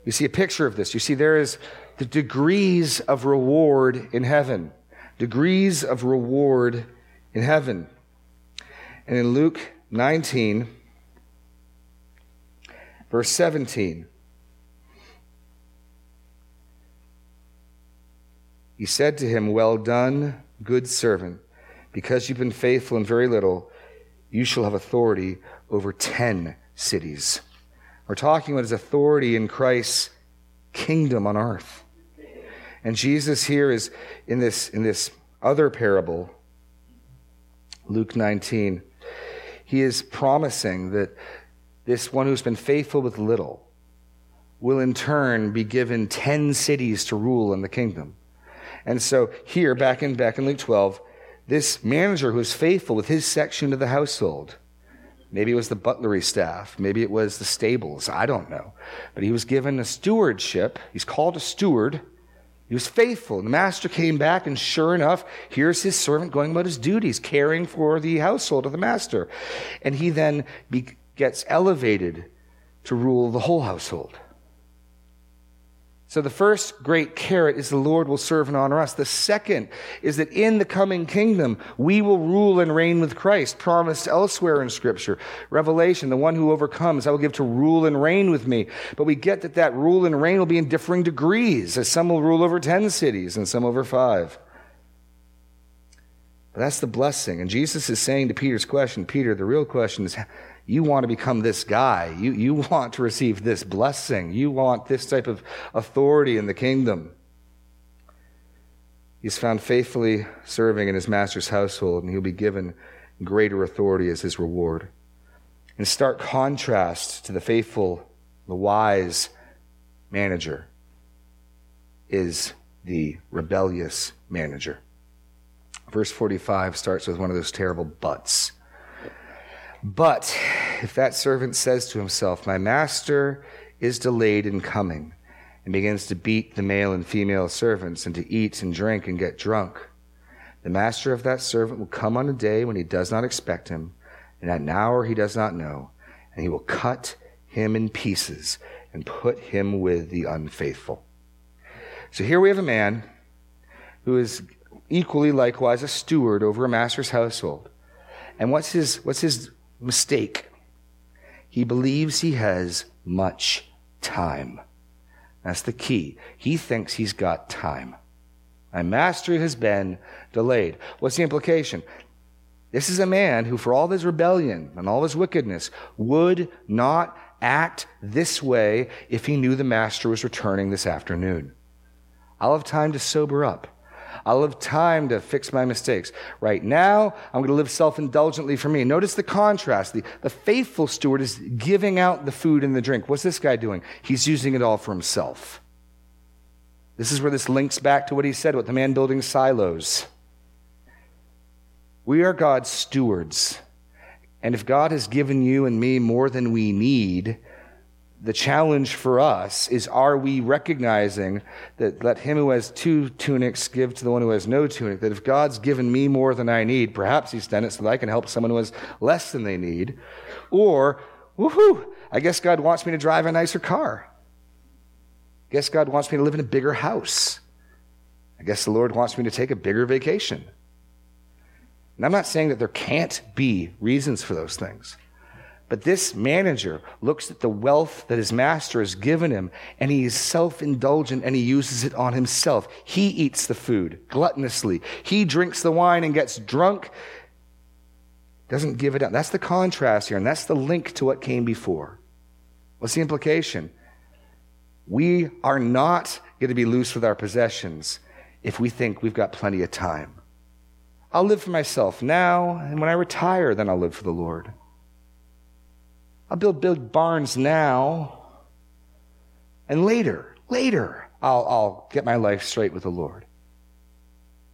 you see a picture of this. You see, there is the degrees of reward in heaven. Degrees of reward in heaven. And in Luke 19, Verse 17. He said to him, Well done, good servant. Because you've been faithful in very little, you shall have authority over 10 cities. We're talking about his authority in Christ's kingdom on earth. And Jesus here is in this, in this other parable, Luke 19, he is promising that this one who's been faithful with little will in turn be given 10 cities to rule in the kingdom. And so here, back in, back in Luke 12, this manager who was faithful with his section of the household, maybe it was the butlery staff, maybe it was the stables, I don't know. But he was given a stewardship. He's called a steward. He was faithful. The master came back, and sure enough, here's his servant going about his duties, caring for the household of the master. And he then be, gets elevated to rule the whole household. So the first great carrot is the Lord will serve and honor us. The second is that in the coming kingdom, we will rule and reign with Christ, promised elsewhere in scripture. Revelation, the one who overcomes, I will give to rule and reign with me. But we get that that rule and reign will be in differing degrees, as some will rule over 10 cities and some over five. But that's the blessing. And Jesus is saying to Peter's question, Peter, the real question is, you want to become this guy. You, you want to receive this blessing. You want this type of authority in the kingdom. He's found faithfully serving in his master's household, and he'll be given greater authority as his reward. In stark contrast to the faithful, the wise manager is the rebellious manager. Verse 45 starts with one of those terrible buts. But if that servant says to himself, My master is delayed in coming, and begins to beat the male and female servants, and to eat and drink and get drunk, the master of that servant will come on a day when he does not expect him, and at an hour he does not know, and he will cut him in pieces and put him with the unfaithful. So here we have a man who is equally likewise a steward over a master's household. And what's his, what's his mistake. He believes he has much time. That's the key. He thinks he's got time. My mastery has been delayed. What's the implication? This is a man who, for all his rebellion and all his wickedness, would not act this way if he knew the master was returning this afternoon. I'll have time to sober up. I'll have time to fix my mistakes. Right now, I'm going to live self indulgently for me. Notice the contrast. The, the faithful steward is giving out the food and the drink. What's this guy doing? He's using it all for himself. This is where this links back to what he said about the man building silos. We are God's stewards. And if God has given you and me more than we need, the challenge for us is are we recognizing that let him who has two tunics give to the one who has no tunic? That if God's given me more than I need, perhaps he's done it so that I can help someone who has less than they need. Or, woohoo, I guess God wants me to drive a nicer car. I guess God wants me to live in a bigger house. I guess the Lord wants me to take a bigger vacation. And I'm not saying that there can't be reasons for those things. But this manager looks at the wealth that his master has given him and he is self indulgent and he uses it on himself. He eats the food gluttonously. He drinks the wine and gets drunk, doesn't give it up. That's the contrast here, and that's the link to what came before. What's the implication? We are not going to be loose with our possessions if we think we've got plenty of time. I'll live for myself now, and when I retire, then I'll live for the Lord. I'll build big barns now. And later, later, I'll, I'll get my life straight with the Lord.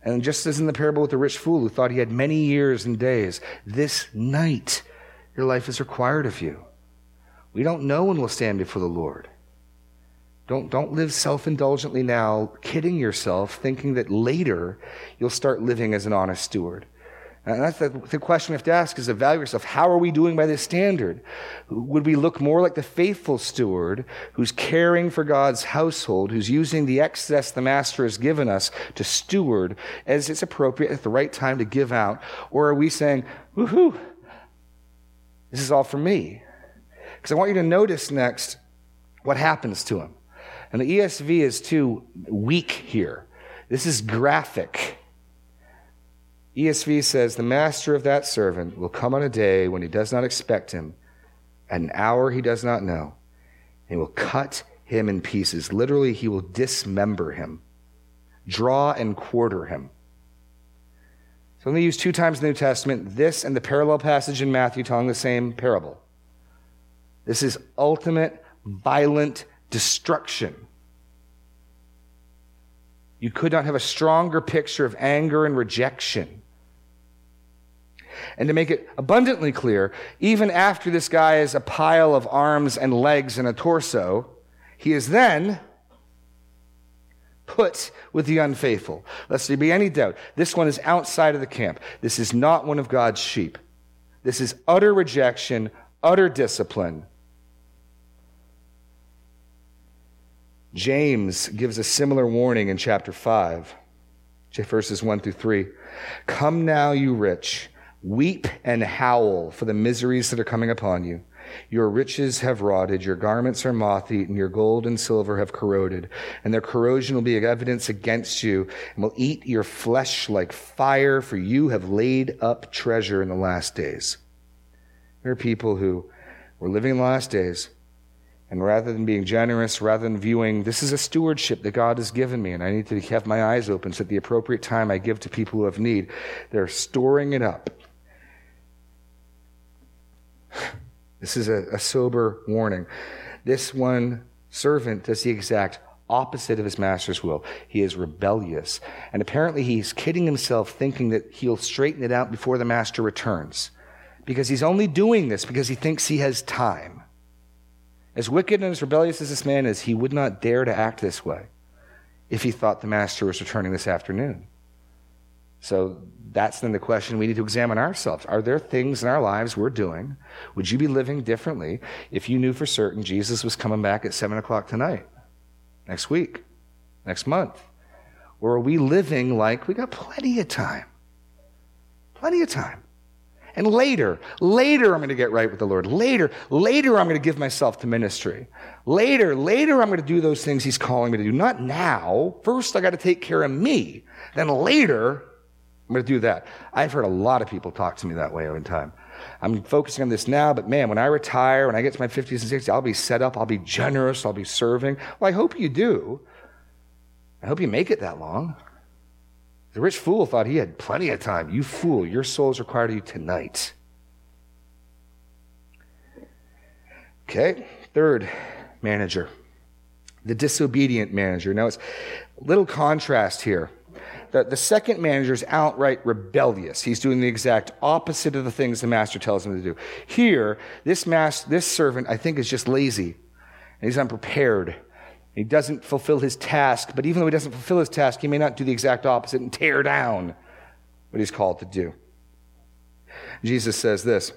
And just as in the parable with the rich fool who thought he had many years and days, this night your life is required of you. We don't know when we'll stand before the Lord. Don't, don't live self indulgently now, kidding yourself, thinking that later you'll start living as an honest steward. And that's the, the, question we have to ask is evaluate yourself. How are we doing by this standard? Would we look more like the faithful steward who's caring for God's household, who's using the excess the master has given us to steward as it's appropriate at the right time to give out? Or are we saying, woohoo, this is all for me? Because I want you to notice next what happens to him. And the ESV is too weak here. This is graphic. ESV says, The master of that servant will come on a day when he does not expect him, at an hour he does not know, and will cut him in pieces. Literally, he will dismember him, draw and quarter him. So only used two times in the New Testament, this and the parallel passage in Matthew telling the same parable. This is ultimate violent destruction. You could not have a stronger picture of anger and rejection. And to make it abundantly clear, even after this guy is a pile of arms and legs and a torso, he is then put with the unfaithful. Lest there be any doubt, this one is outside of the camp. This is not one of God's sheep. This is utter rejection, utter discipline. James gives a similar warning in chapter 5, verses 1 through 3. Come now, you rich, weep and howl for the miseries that are coming upon you. Your riches have rotted, your garments are moth eaten, your gold and silver have corroded, and their corrosion will be evidence against you, and will eat your flesh like fire, for you have laid up treasure in the last days. There are people who were living in the last days, and rather than being generous, rather than viewing this is a stewardship that God has given me, and I need to have my eyes open so at the appropriate time I give to people who have need, they're storing it up This is a, a sober warning. This one servant does the exact opposite of his master's will. He is rebellious. And apparently he's kidding himself thinking that he'll straighten it out before the master returns. Because he's only doing this because he thinks he has time. As wicked and as rebellious as this man is, he would not dare to act this way if he thought the master was returning this afternoon. So that's then the question we need to examine ourselves. Are there things in our lives we're doing? Would you be living differently if you knew for certain Jesus was coming back at 7 o'clock tonight, next week, next month? Or are we living like we got plenty of time? Plenty of time. And later, later I'm going to get right with the Lord. Later, later I'm going to give myself to ministry. Later, later I'm going to do those things He's calling me to do. Not now. First I got to take care of me. Then later, I'm going to do that. I've heard a lot of people talk to me that way over time. I'm focusing on this now, but man, when I retire, when I get to my 50s and 60s, I'll be set up, I'll be generous, I'll be serving. Well, I hope you do. I hope you make it that long. The rich fool thought he had plenty of time. You fool, your soul is required of you tonight. Okay, third manager, the disobedient manager. Now, it's little contrast here. The, the second manager is outright rebellious. He's doing the exact opposite of the things the master tells him to do. Here, this, mas- this servant, I think, is just lazy and he's unprepared. He doesn't fulfill his task, but even though he doesn't fulfill his task, he may not do the exact opposite and tear down what he's called to do. Jesus says this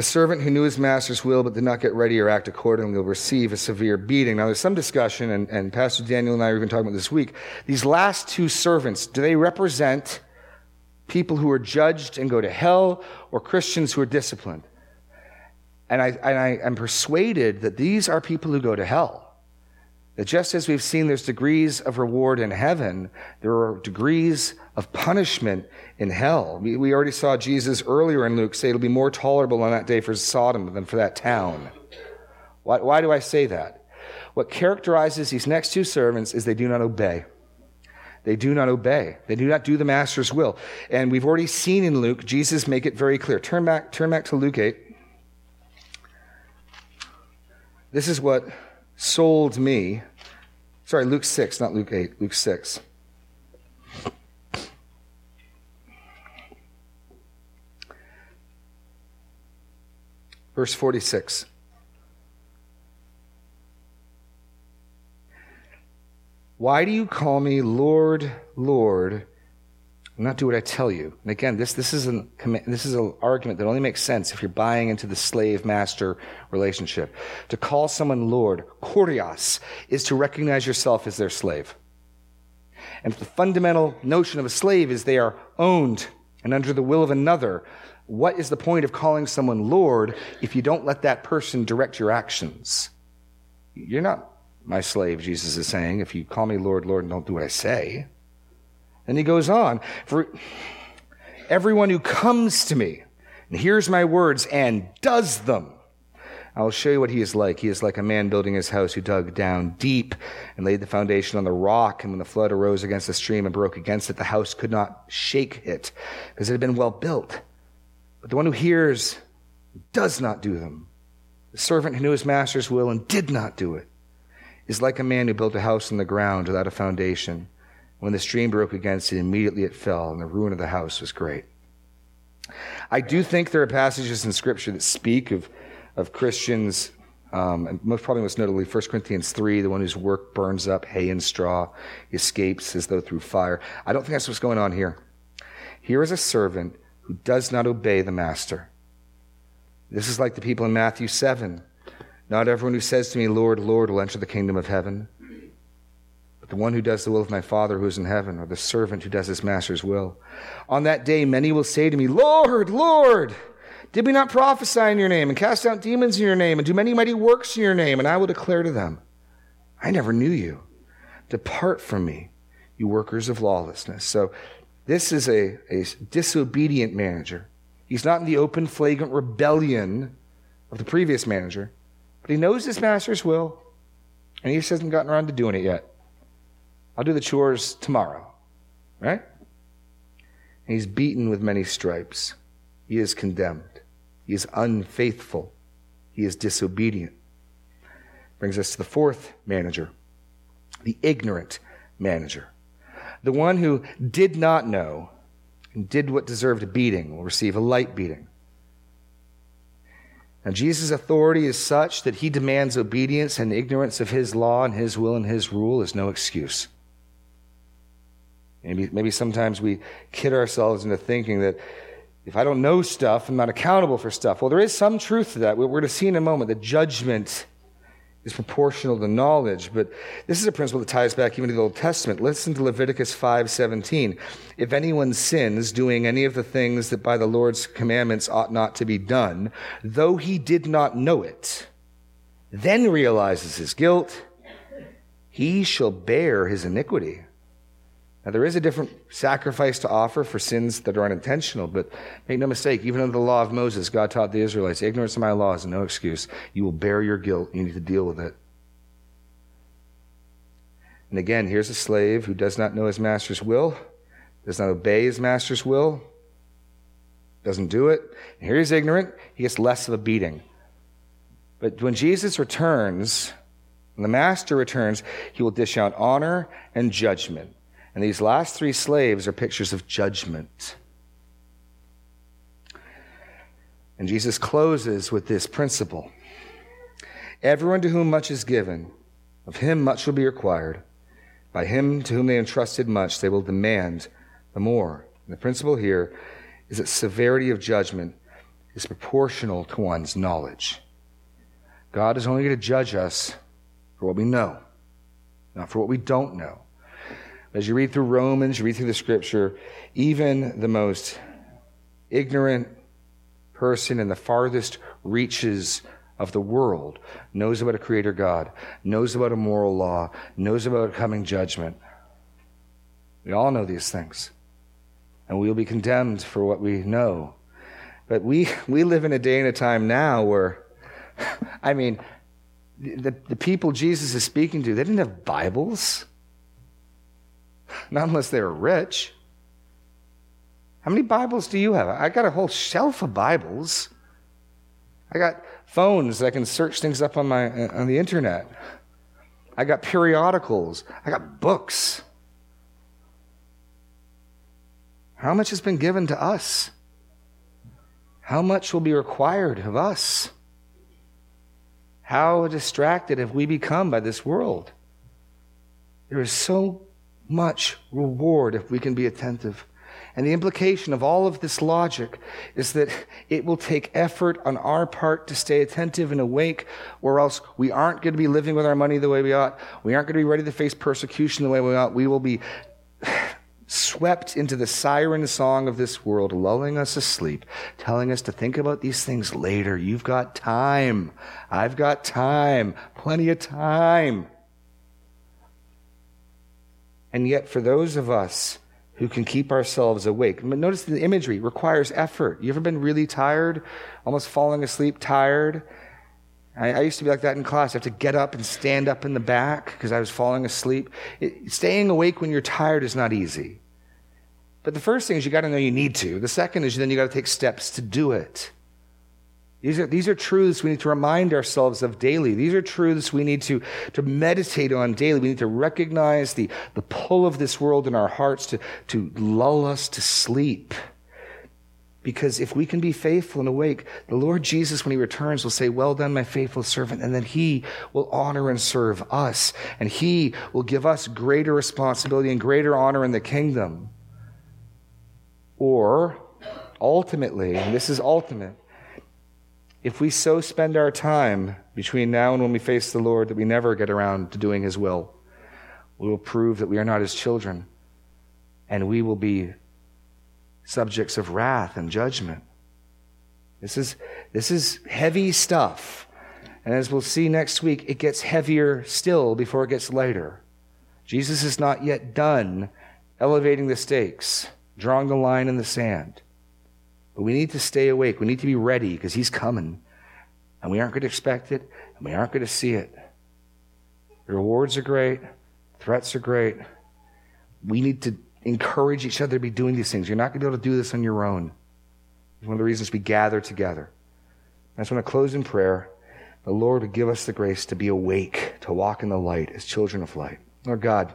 the servant who knew his master's will but did not get ready or act accordingly will receive a severe beating. Now, there's some discussion, and, and Pastor Daniel and I have even talking about this week. These last two servants, do they represent people who are judged and go to hell or Christians who are disciplined? And I, and I am persuaded that these are people who go to hell. That just as we've seen there's degrees of reward in heaven, there are degrees of punishment in hell. We, we already saw Jesus earlier in Luke say it'll be more tolerable on that day for Sodom than for that town. Why, why do I say that? What characterizes these next two servants is they do not obey. They do not obey. They do not do the master's will. And we've already seen in Luke, Jesus make it very clear. Turn back, turn back to Luke 8. This is what sold me. Sorry, Luke 6, not Luke 8, Luke 6. Verse 46. Why do you call me Lord, Lord, and not do what I tell you? And again, this, this, is an, this is an argument that only makes sense if you're buying into the slave master relationship. To call someone Lord, kurios, is to recognize yourself as their slave. And the fundamental notion of a slave is they are owned and under the will of another, what is the point of calling someone Lord if you don't let that person direct your actions? You're not my slave, Jesus is saying, if you call me Lord, Lord, and don't do what I say. And he goes on, for everyone who comes to me and hears my words and does them, I will show you what he is like. He is like a man building his house who dug down deep and laid the foundation on the rock. And when the flood arose against the stream and broke against it, the house could not shake it because it had been well built. But the one who hears does not do them, the servant who knew his master's will and did not do it, is like a man who built a house on the ground without a foundation. When the stream broke against it, immediately it fell, and the ruin of the house was great. I do think there are passages in Scripture that speak of, of Christians, um, and most probably most notably 1 Corinthians 3, the one whose work burns up hay and straw, escapes as though through fire. I don't think that's what's going on here. Here is a servant who does not obey the master. This is like the people in Matthew 7. Not everyone who says to me, Lord, Lord, will enter the kingdom of heaven, but the one who does the will of my Father who is in heaven, or the servant who does his master's will. On that day, many will say to me, Lord, Lord, did we not prophesy in your name, and cast out demons in your name, and do many mighty works in your name? And I will declare to them, I never knew you. Depart from me, you workers of lawlessness. So, this is a, a disobedient manager. He's not in the open, flagrant rebellion of the previous manager, but he knows his master's will, and he just hasn't gotten around to doing it yet. I'll do the chores tomorrow, right? And he's beaten with many stripes. He is condemned. He is unfaithful. He is disobedient. Brings us to the fourth manager, the ignorant manager. The one who did not know and did what deserved a beating will receive a light beating. Now, Jesus' authority is such that he demands obedience, and ignorance of his law and his will and his rule is no excuse. Maybe, maybe sometimes we kid ourselves into thinking that if I don't know stuff, I'm not accountable for stuff. Well, there is some truth to that. We're going to see in a moment the judgment is proportional to knowledge. But this is a principle that ties back even to the Old Testament. Listen to Leviticus 5:17. If anyone sins doing any of the things that by the Lord's commandments ought not to be done, though he did not know it, then realizes his guilt, he shall bear his iniquity. Now, there is a different sacrifice to offer for sins that are unintentional, but make no mistake, even under the law of Moses, God taught the Israelites ignorance of my law is no excuse. You will bear your guilt. You need to deal with it. And again, here's a slave who does not know his master's will, does not obey his master's will, doesn't do it. And here he's ignorant, he gets less of a beating. But when Jesus returns, when the master returns, he will dish out honor and judgment. And these last three slaves are pictures of judgment. And Jesus closes with this principle Everyone to whom much is given, of him much will be required. By him to whom they entrusted much, they will demand the more. And the principle here is that severity of judgment is proportional to one's knowledge. God is only going to judge us for what we know, not for what we don't know. As you read through Romans, you read through the scripture, even the most ignorant person in the farthest reaches of the world knows about a creator God, knows about a moral law, knows about a coming judgment. We all know these things. And we will be condemned for what we know. But we, we live in a day and a time now where, I mean, the, the people Jesus is speaking to, they didn't have Bibles. Not unless they were rich. How many Bibles do you have? I got a whole shelf of Bibles. I got phones that I can search things up on my uh, on the internet. I got periodicals. I got books. How much has been given to us? How much will be required of us? How distracted have we become by this world? There is so much reward if we can be attentive. And the implication of all of this logic is that it will take effort on our part to stay attentive and awake, or else we aren't going to be living with our money the way we ought. We aren't going to be ready to face persecution the way we ought. We will be swept into the siren song of this world, lulling us asleep, telling us to think about these things later. You've got time. I've got time. Plenty of time. And yet, for those of us who can keep ourselves awake, notice the imagery requires effort. You ever been really tired, almost falling asleep tired? I, I used to be like that in class. I have to get up and stand up in the back because I was falling asleep. It, staying awake when you're tired is not easy. But the first thing is you got to know you need to. The second is then you got to take steps to do it. These are, these are truths we need to remind ourselves of daily. These are truths we need to, to meditate on daily. We need to recognize the, the pull of this world in our hearts to, to lull us to sleep. Because if we can be faithful and awake, the Lord Jesus, when he returns, will say, Well done, my faithful servant. And then he will honor and serve us. And he will give us greater responsibility and greater honor in the kingdom. Or, ultimately, and this is ultimate, if we so spend our time between now and when we face the Lord that we never get around to doing his will, we will prove that we are not his children. And we will be subjects of wrath and judgment. This is, this is heavy stuff. And as we'll see next week, it gets heavier still before it gets lighter. Jesus is not yet done elevating the stakes, drawing the line in the sand. But we need to stay awake. We need to be ready because he's coming. And we aren't going to expect it, and we aren't going to see it. The rewards are great, threats are great. We need to encourage each other to be doing these things. You're not going to be able to do this on your own. It's one of the reasons we gather together. I just want to close in prayer. The Lord would give us the grace to be awake, to walk in the light as children of light. Lord God,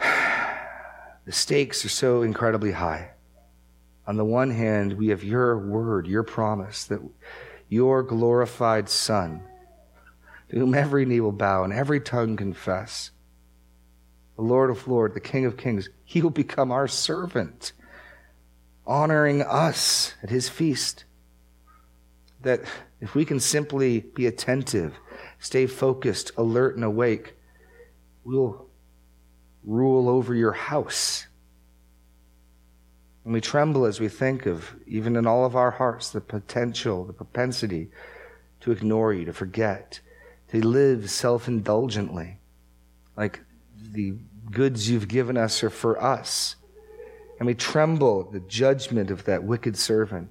the stakes are so incredibly high. On the one hand, we have your word, your promise that your glorified Son, to whom every knee will bow and every tongue confess, the Lord of Lords, the King of Kings, he will become our servant, honoring us at his feast. That if we can simply be attentive, stay focused, alert, and awake, we'll rule over your house. And we tremble as we think of, even in all of our hearts, the potential, the propensity to ignore you, to forget, to live self indulgently. Like the goods you've given us are for us. And we tremble at the judgment of that wicked servant,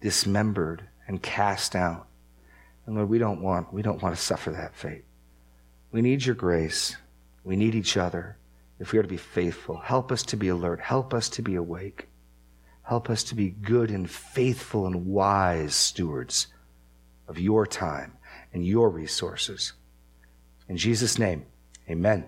dismembered and cast out. And Lord, we don't want, we don't want to suffer that fate. We need your grace. We need each other if we are to be faithful. Help us to be alert. Help us to be awake. Help us to be good and faithful and wise stewards of your time and your resources. In Jesus' name, Amen.